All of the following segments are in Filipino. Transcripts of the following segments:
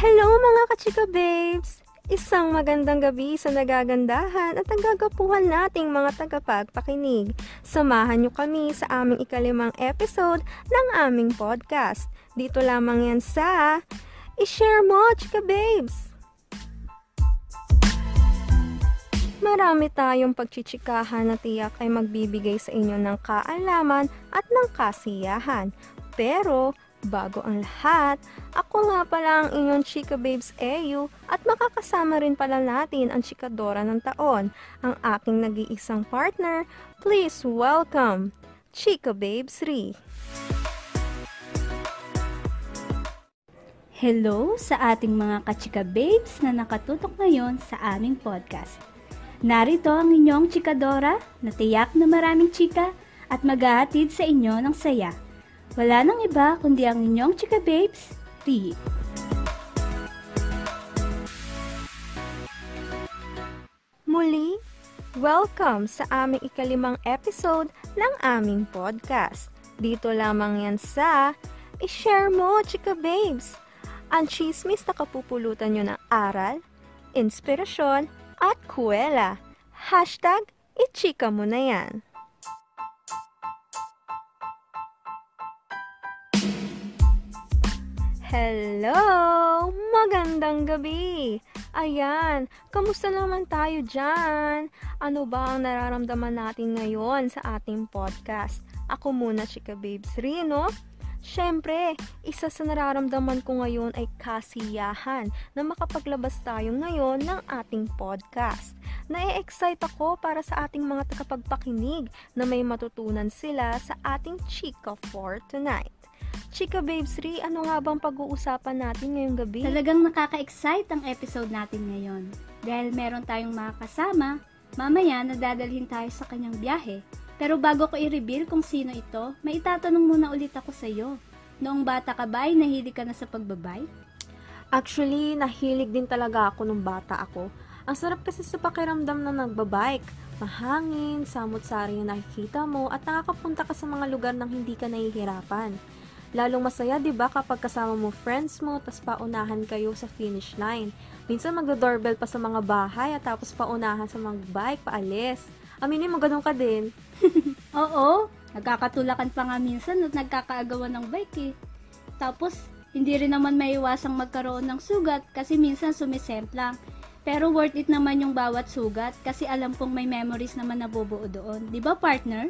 Hello mga kachika babes! Isang magandang gabi sa nagagandahan at nagagapuhan nating mga tagapagpakinig. Samahan niyo kami sa aming ikalimang episode ng aming podcast. Dito lamang yan sa I-share mo, chika babes! Marami tayong pagchichikahan na tiyak ay magbibigay sa inyo ng kaalaman at ng kasiyahan. Pero, bago ang lahat, ako nga pala ang inyong Chika Babes EU at makakasama rin pala natin ang Chikadora ng taon, ang aking nag-iisang partner. Please welcome, Chika Babes 3. Hello sa ating mga kachika babes na nakatutok ngayon sa aming podcast. Narito ang inyong chikadora na tiyak na maraming chika at maghahatid sa inyo ng saya. Wala nang iba kundi ang inyong chika babes, Ri. Muli, welcome sa aming ikalimang episode ng aming podcast. Dito lamang yan sa I-share mo, Chika Babes! Ang chismis na kapupulutan nyo ng aral, inspirasyon, at kuwela. Hashtag, ichika mo na yan. Hello! Magandang gabi! Ayan, kamusta naman tayo dyan? Ano ba ang nararamdaman natin ngayon sa ating podcast? Ako muna, Chika Babes Rino. Siyempre, isa sa nararamdaman ko ngayon ay kasiyahan na makapaglabas tayo ngayon ng ating podcast. Na-excite ako para sa ating mga takapagpakinig na may matutunan sila sa ating Chika for tonight. Chika Babes 3, ano nga bang pag-uusapan natin ngayong gabi? Talagang nakaka-excite ang episode natin ngayon. Dahil meron tayong mga kasama, mamaya nadadalhin tayo sa kanyang biyahe. Pero bago ko i-reveal kung sino ito, may itatanong muna ulit ako sa iyo. Noong bata ka ba ay nahilig ka na sa pagbabay? Actually, nahilig din talaga ako nung bata ako. Ang sarap kasi sa pakiramdam na nagbabike. Mahangin, samot-sari yung nakikita mo at nakakapunta ka sa mga lugar nang hindi ka nahihirapan. Lalong masaya 'di ba kapag kasama mo friends mo tapos paunahan kayo sa finish line. Minsan magdo-doorbell pa sa mga bahay at tapos paunahan sa mga bike paalis. Aminin mo ganun ka din. Oo, nagkakatulakan pa nga minsan at nagkakaagawan ng bike eh. Tapos, hindi rin naman maiwasang magkaroon ng sugat kasi minsan sumisemplang. Pero worth it naman yung bawat sugat kasi alam kong may memories naman nabubuo doon. Di ba partner?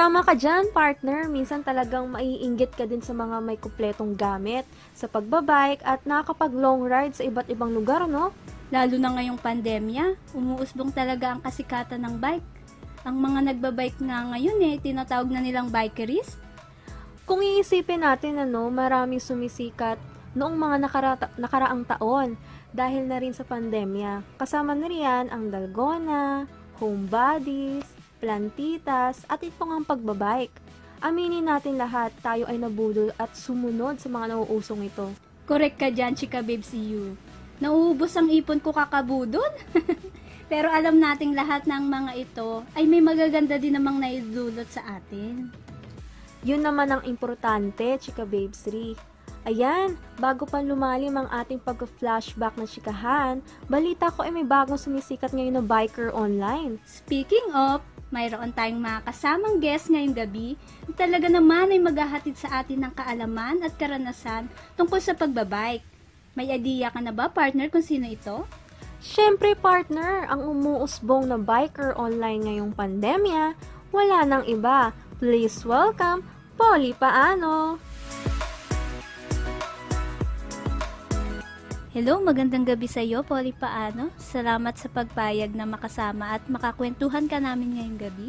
Tama ka dyan, partner. Minsan talagang maiinggit ka din sa mga may kupletong gamit sa pagbabike at nakakapag long ride sa iba't ibang lugar, no? Lalo na ngayong pandemya, umuusbong talaga ang kasikatan ng bike. Ang mga nagbabike nga ngayon eh, tinatawag na nilang bikerist. Kung iisipin natin, ano, maraming sumisikat noong mga nakarata- nakaraang taon dahil na rin sa pandemya. Kasama na riyan ang dalgona, homebodies, plantitas, at ito ang pagbabike. Aminin natin lahat, tayo ay nabudol at sumunod sa mga nauusong ito. Correct ka dyan, chika babes you. Nauubos ang ipon ko kakabudol. Pero alam nating lahat ng mga ito ay may magaganda din namang naidulot sa atin. Yun naman ang importante, Chika Babes 3. Ayan, bago pa lumalim ang ating pag-flashback ng chikahan, balita ko ay may bagong sumisikat ngayon na biker online. Speaking of, mayroon tayong mga kasamang guest ngayong gabi na talaga naman ay maghahatid sa atin ng kaalaman at karanasan tungkol sa pagbabike. May idea ka na ba, partner, kung sino ito? Siyempre partner, ang umuusbong na biker online ngayong pandemya, wala nang iba. Please welcome, Polly Paano! Hello, magandang gabi sa iyo, Polly Paano. Salamat sa pagpayag na makasama at makakwentuhan ka namin ngayong gabi.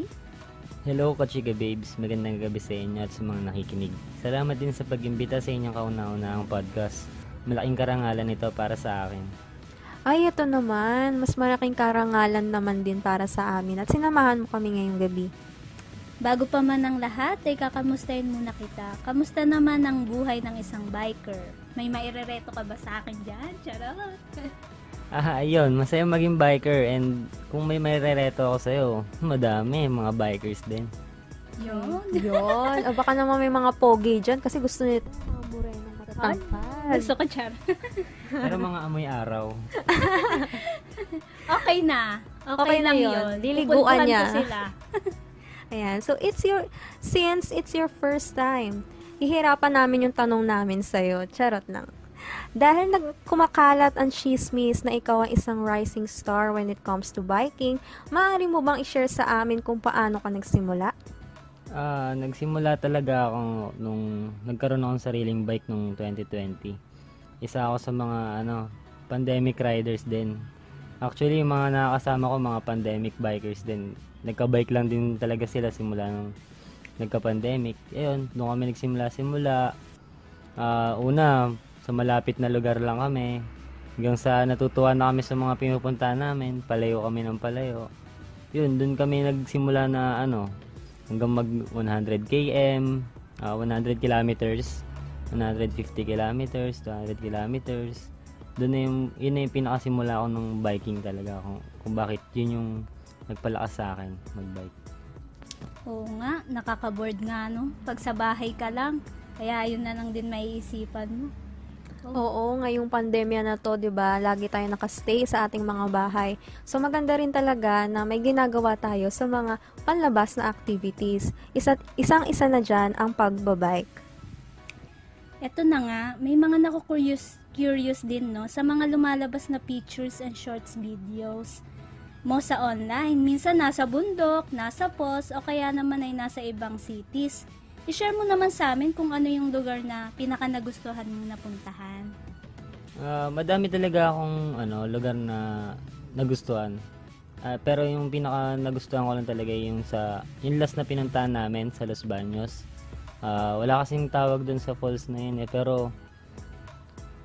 Hello, Kachiga Babes. Magandang gabi sa inyo at sa mga nakikinig. Salamat din sa pag-imbita sa inyong kauna-unahang podcast. Malaking karangalan ito para sa akin. Ay, ito naman, mas malaking karangalan naman din para sa amin at sinamahan mo kami ngayong gabi. Bago pa man ang lahat, ay kakamustahin muna kita. Kamusta naman ang buhay ng isang biker? May mairereto ka ba sa akin dyan? Charot! Ah, ayun, masaya maging biker and kung may marireto ako sa'yo, madami, mga bikers din. Yun. Yun. o baka naman may mga pogi dyan kasi gusto nito mga morenong matatampad. Gusto ko char. Pero mga amoy araw. okay na. Okay, Okay na lang yun. yun. Liliguan niya. ko sila. Ayan. So, it's your, since it's your first time, hihirapan namin yung tanong namin sa'yo. Charot lang. Dahil nagkumakalat ang chismis na ikaw ang isang rising star when it comes to biking, maaari mo bang i-share sa amin kung paano ka nagsimula? Ah, nagsimula talaga ako nung nagkaroon ako ng sariling bike nung 2020. Isa ako sa mga ano, pandemic riders din. Actually, yung mga nakakasama ko mga pandemic bikers din. Nagka-bike lang din talaga sila simula nung nagka-pandemic. Ayun, doon kami nagsimula-simula. Ah, una, sa malapit na lugar lang kami. Hanggang sa natutuwa na kami sa mga pinupunta namin. Palayo kami ng palayo. Yun, doon kami nagsimula na ano, hanggang mag 100 km, ah, 100 kilometers, 150 kilometers, 200 kilometers. Doon yung, yun na yung pinakasimula ko ng biking talaga kung, kung bakit yun yung nagpalakas sa akin magbike. Oo nga, nakaka-board nga no. Pag sa bahay ka lang, kaya yun na lang din maiisipan mo. Oo, ngayong pandemya na to, 'di ba? Lagi tayo nakastay sa ating mga bahay. So maganda rin talaga na may ginagawa tayo sa mga panlabas na activities. Isa, isang-isa na diyan ang pagbabike. Eto na nga, may mga nako-curious curious din no sa mga lumalabas na pictures and shorts videos mo sa online. Minsan nasa bundok, nasa post, o kaya naman ay nasa ibang cities. I-share mo naman sa amin kung ano yung lugar na pinaka nagustuhan mong napuntahan. Ah, madami talaga akong ano, lugar na nagustuhan. Ah, pero yung pinaka nagustuhan ko lang talaga yung sa yung last na pinuntahan namin sa Los Baños. Ah, wala kasing tawag dun sa falls na yun eh, pero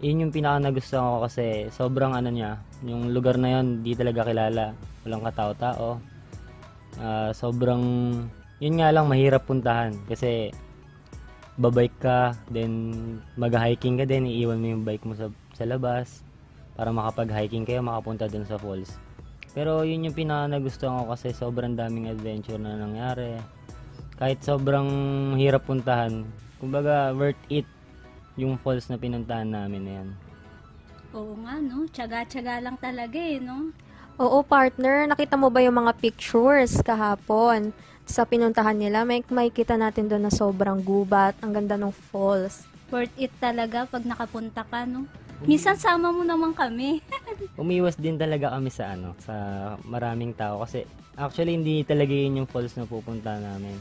yun yung pinaka nagustuhan ko kasi sobrang ano niya, yung lugar na yun di talaga kilala. Walang katao-tao. Ah, sobrang yun nga lang mahirap puntahan kasi babike ka, then mag-hiking ka din, iiwan mo yung bike mo sa, sa labas para makapag-hiking kayo, makapunta dun sa falls. Pero yun yung pinaka nagustuhan ko kasi sobrang daming adventure na nangyari. Kahit sobrang hirap puntahan, kumbaga worth it yung falls na pinuntahan namin na yan. Oo nga no, tsaga-tsaga lang talaga eh no. Oo, partner, nakita mo ba yung mga pictures kahapon sa pinuntahan nila? May makikita natin doon na sobrang gubat, ang ganda ng falls. Worth it talaga pag nakapunta ka no. Minsan sama mo naman kami. Umiwas din talaga kami sa ano, sa maraming tao kasi actually hindi talaga yun yung falls na pupunta namin.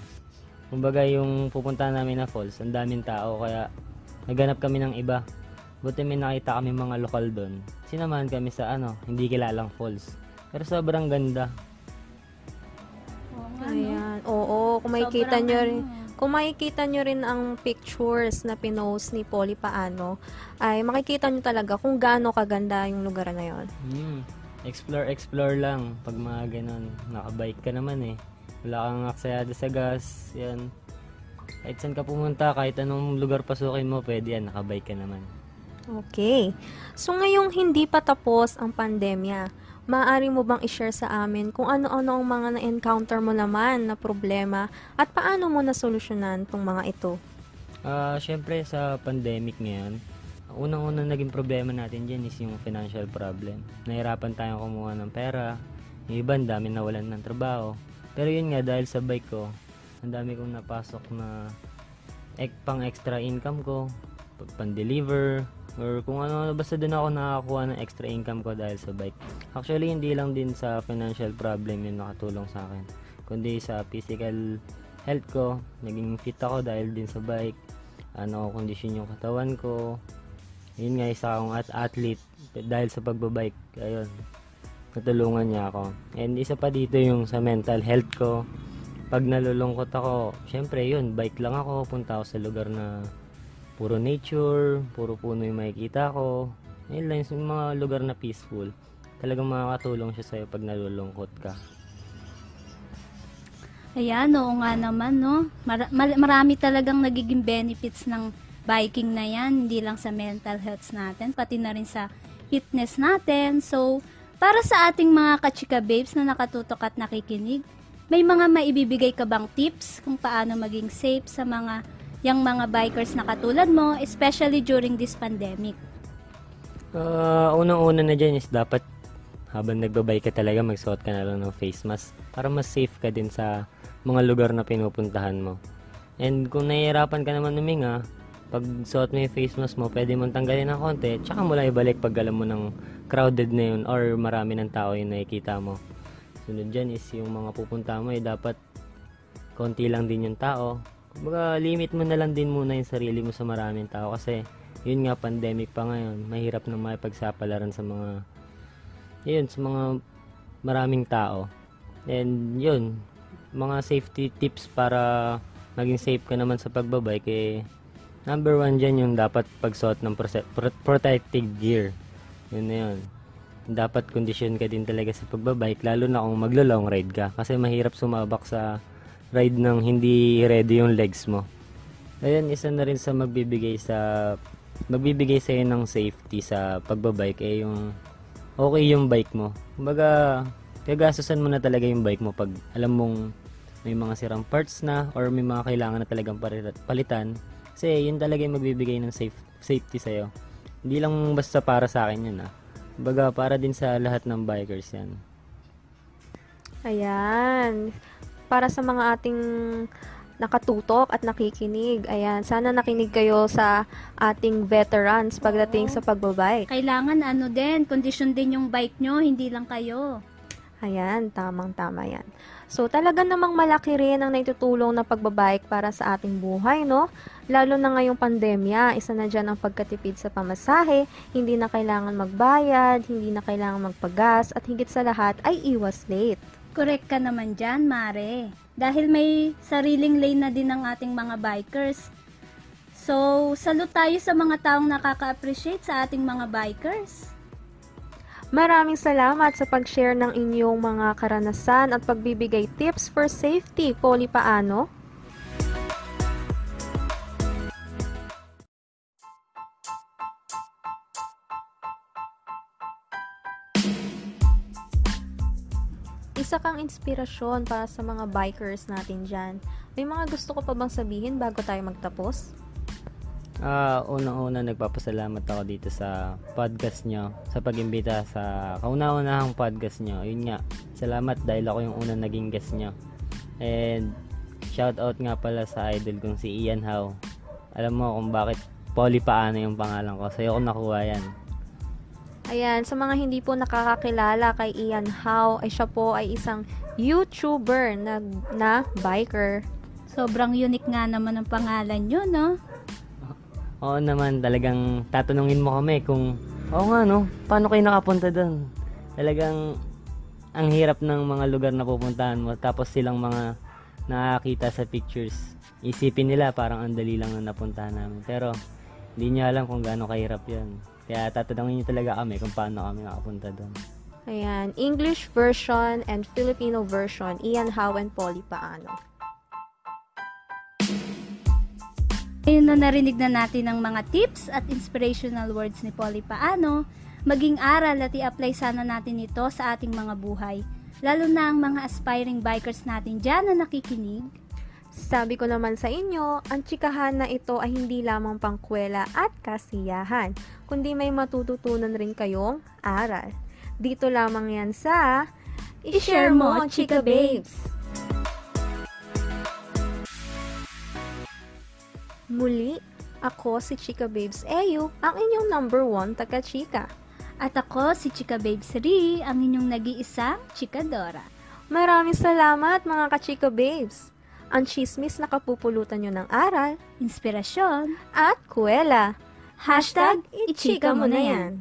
Kumbaga yung pupunta namin na falls, ang daming tao kaya naghanap kami ng iba. Buti may nakita kami mga lokal doon. Sinamahan kami sa ano, hindi kilalang falls. Pero sobrang ganda. Oo nga no. Ayan, oo, kung makikita Sobrang nyo rin, ano, kung makikita nyo rin ang pictures na pinost ni Polly Paano, ay makikita nyo talaga kung gaano kaganda yung lugar na yon. Hmm. Explore, explore lang. Pag mga ganun, nakabike ka naman eh. Wala kang aksayado sa gas. Yan. Kahit saan ka pumunta, kahit anong lugar pasukin mo, pwede yan. Nakabike ka naman. Okay. So ngayong hindi pa tapos ang pandemya, maaari mo bang i-share sa amin kung ano-ano ang mga na-encounter mo naman na problema at paano mo nasolusyonan tong mga ito? Ah, syempre sa pandemic ngayon, ang unang-unang naging problema natin dyan is yung financial problem. Nahirapan tayong kumuha ng pera. Yung iba, ang dami nawalan ng trabaho. Pero yun nga, dahil sa bike ko, ang dami kong napasok na ek, pang extra income ko, pan-deliver, or kung ano, basta doon ako nakakuha ng extra income ko dahil sa bike. Actually, hindi lang din sa financial problem yun nakatulong sa akin, kundi sa physical health ko, naging fit ako dahil din sa bike, ano, kondisyon yung katawan ko, yun nga, isa akong at athlete dahil sa pagbabike, ayun, natulungan niya ako. And isa pa dito yung sa mental health ko, pag nalulungkot ako, syempre yun, bike lang ako, punta ako sa lugar na puro nature, puro puno yung makikita ko. Yun lang, yung mga lugar na peaceful. Talagang makakatulong siya sa'yo pag nalulungkot ka. Ayan, oo nga naman, no? Mar- marami talagang nagiging benefits ng biking na yan, hindi lang sa mental health natin, pati na rin sa fitness natin. So, para sa ating mga kachika babes na nakatutok at nakikinig, may mga maibibigay ka bang tips kung paano maging safe sa mga yung mga bikers na katulad mo, especially during this pandemic? Ah, unang-una na dyan is dapat habang nagbabay ka talaga, magsuot ka na lang ng face mask para mas safe ka din sa mga lugar na pinupuntahan mo. And kung nahihirapan ka naman huminga, pag suot mo yung face mask mo, pwede mong tanggalin ng konti, tsaka mo lang ibalik pag alam mo ng crowded na yun or marami ng tao yung nakikita mo. Sunod dyan is yung mga pupunta mo, eh, dapat konti lang din yung tao. Kumbaga, limit mo na lang din muna yung sarili mo sa maraming tao kasi yun nga, pandemic pa ngayon. Mahirap na makipagsapalaran sa mga yun, sa mga maraming tao. And yun, mga safety tips para maging safe ka naman sa pagbabike eh, number one dyan yung dapat pagsuot ng protective gear. Yun na yun. Dapat condition ka din talaga sa pagbabike, lalo na kung maglo-long ride ka. Kasi mahirap sumabak sa ride ng hindi ready yung legs mo. Ayun, isa na rin sa magbibigay sa magbibigay sa ng safety sa pagbabike eh yung okay yung bike mo. Kumbaga, gagastusan mo na talaga yung bike mo pag alam mong may mga sirang parts na or may mga kailangan na talagang palitan. Kasi yun talaga yung magbibigay ng safe, safety sa'yo. Hindi lang basta para sa akin yun ah. Kumbaga, para din sa lahat ng bikers yan. Ayan. Para sa mga ating nakatutok at nakikinig. Ayan, sana nakinig kayo sa ating veterans pagdating Oo. sa pagbabike. Kailangan ano din, condition din yung bike nyo, hindi lang kayo. Ayan, tamang-tama yan. So, talaga namang malaki rin ang naitutulong na pagbabike para sa ating buhay, no? Lalo na ngayong pandemya, isa na dyan ang pagkatipid sa pamasahe, hindi na kailangan magbayad, hindi na kailangan magpagas, at higit sa lahat ay iwas late. Correct ka naman dyan, Mare. Dahil may sariling lane na din ng ating mga bikers. So, salute tayo sa mga taong nakaka-appreciate sa ating mga bikers. Maraming salamat sa pag-share ng inyong mga karanasan at pagbibigay tips for safety. Poli paano? Isa kang inspirasyon para sa mga bikers natin dyan. May mga gusto ko pa bang sabihin bago tayo magtapos? Ah, unang-una nagpapasalamat ako dito sa podcast nyo, sa pag-imbita sa kauna-unahang podcast nyo. Yun nga, salamat dahil ako yung unang naging guest nyo. And shout out nga pala sa idol kong si Ian Howe. Alam mo kung bakit Polly Paano yung pangalan ko. Sa'yo ko nakuha yan. Ayan, sa mga hindi po nakakakilala kay Ian Howe, ay siya po ay isang YouTuber na, na biker. Sobrang unique nga naman ang pangalan nyo, no? Oo naman, talagang tatanungin mo kami kung, oo nga no, paano kayo nakapunta doon? Talagang, ang hirap ng mga lugar na pupuntahan mo, tapos silang mga nakakita sa pictures. Isipin nila parang ang dali lang na napuntahan namin. Pero, hindi niya alam kung gaano kahirap yan. Kaya tatanungin niyo talaga kami kung paano kami nakapunta doon. Ayan, English version and Filipino version, Ian Howe and Polly Paano. Ngayon na narinig na natin ang mga tips at inspirational words ni Polly Paano, maging aral at i-apply sana natin ito sa ating mga buhay. Lalo na ang mga aspiring bikers natin dyan na nakikinig. Sabi ko naman sa inyo, ang tsikahan na ito ay hindi lamang pangkwela at kasiyahan, kundi may matututunan rin kayong aral. Dito lamang yan sa I-share mo, Chika Babes! Muli, ako si Chika Babes Eyu, ang inyong number one taga-chika. At ako si Chika Babes Ri, ang inyong nag-iisang Chikadora. Maraming salamat mga ka-chika babes! Ang chismis na kapupulutan nyo ng aral Inspirasyon, at kuwela. Hashtag, ichika mo na yan.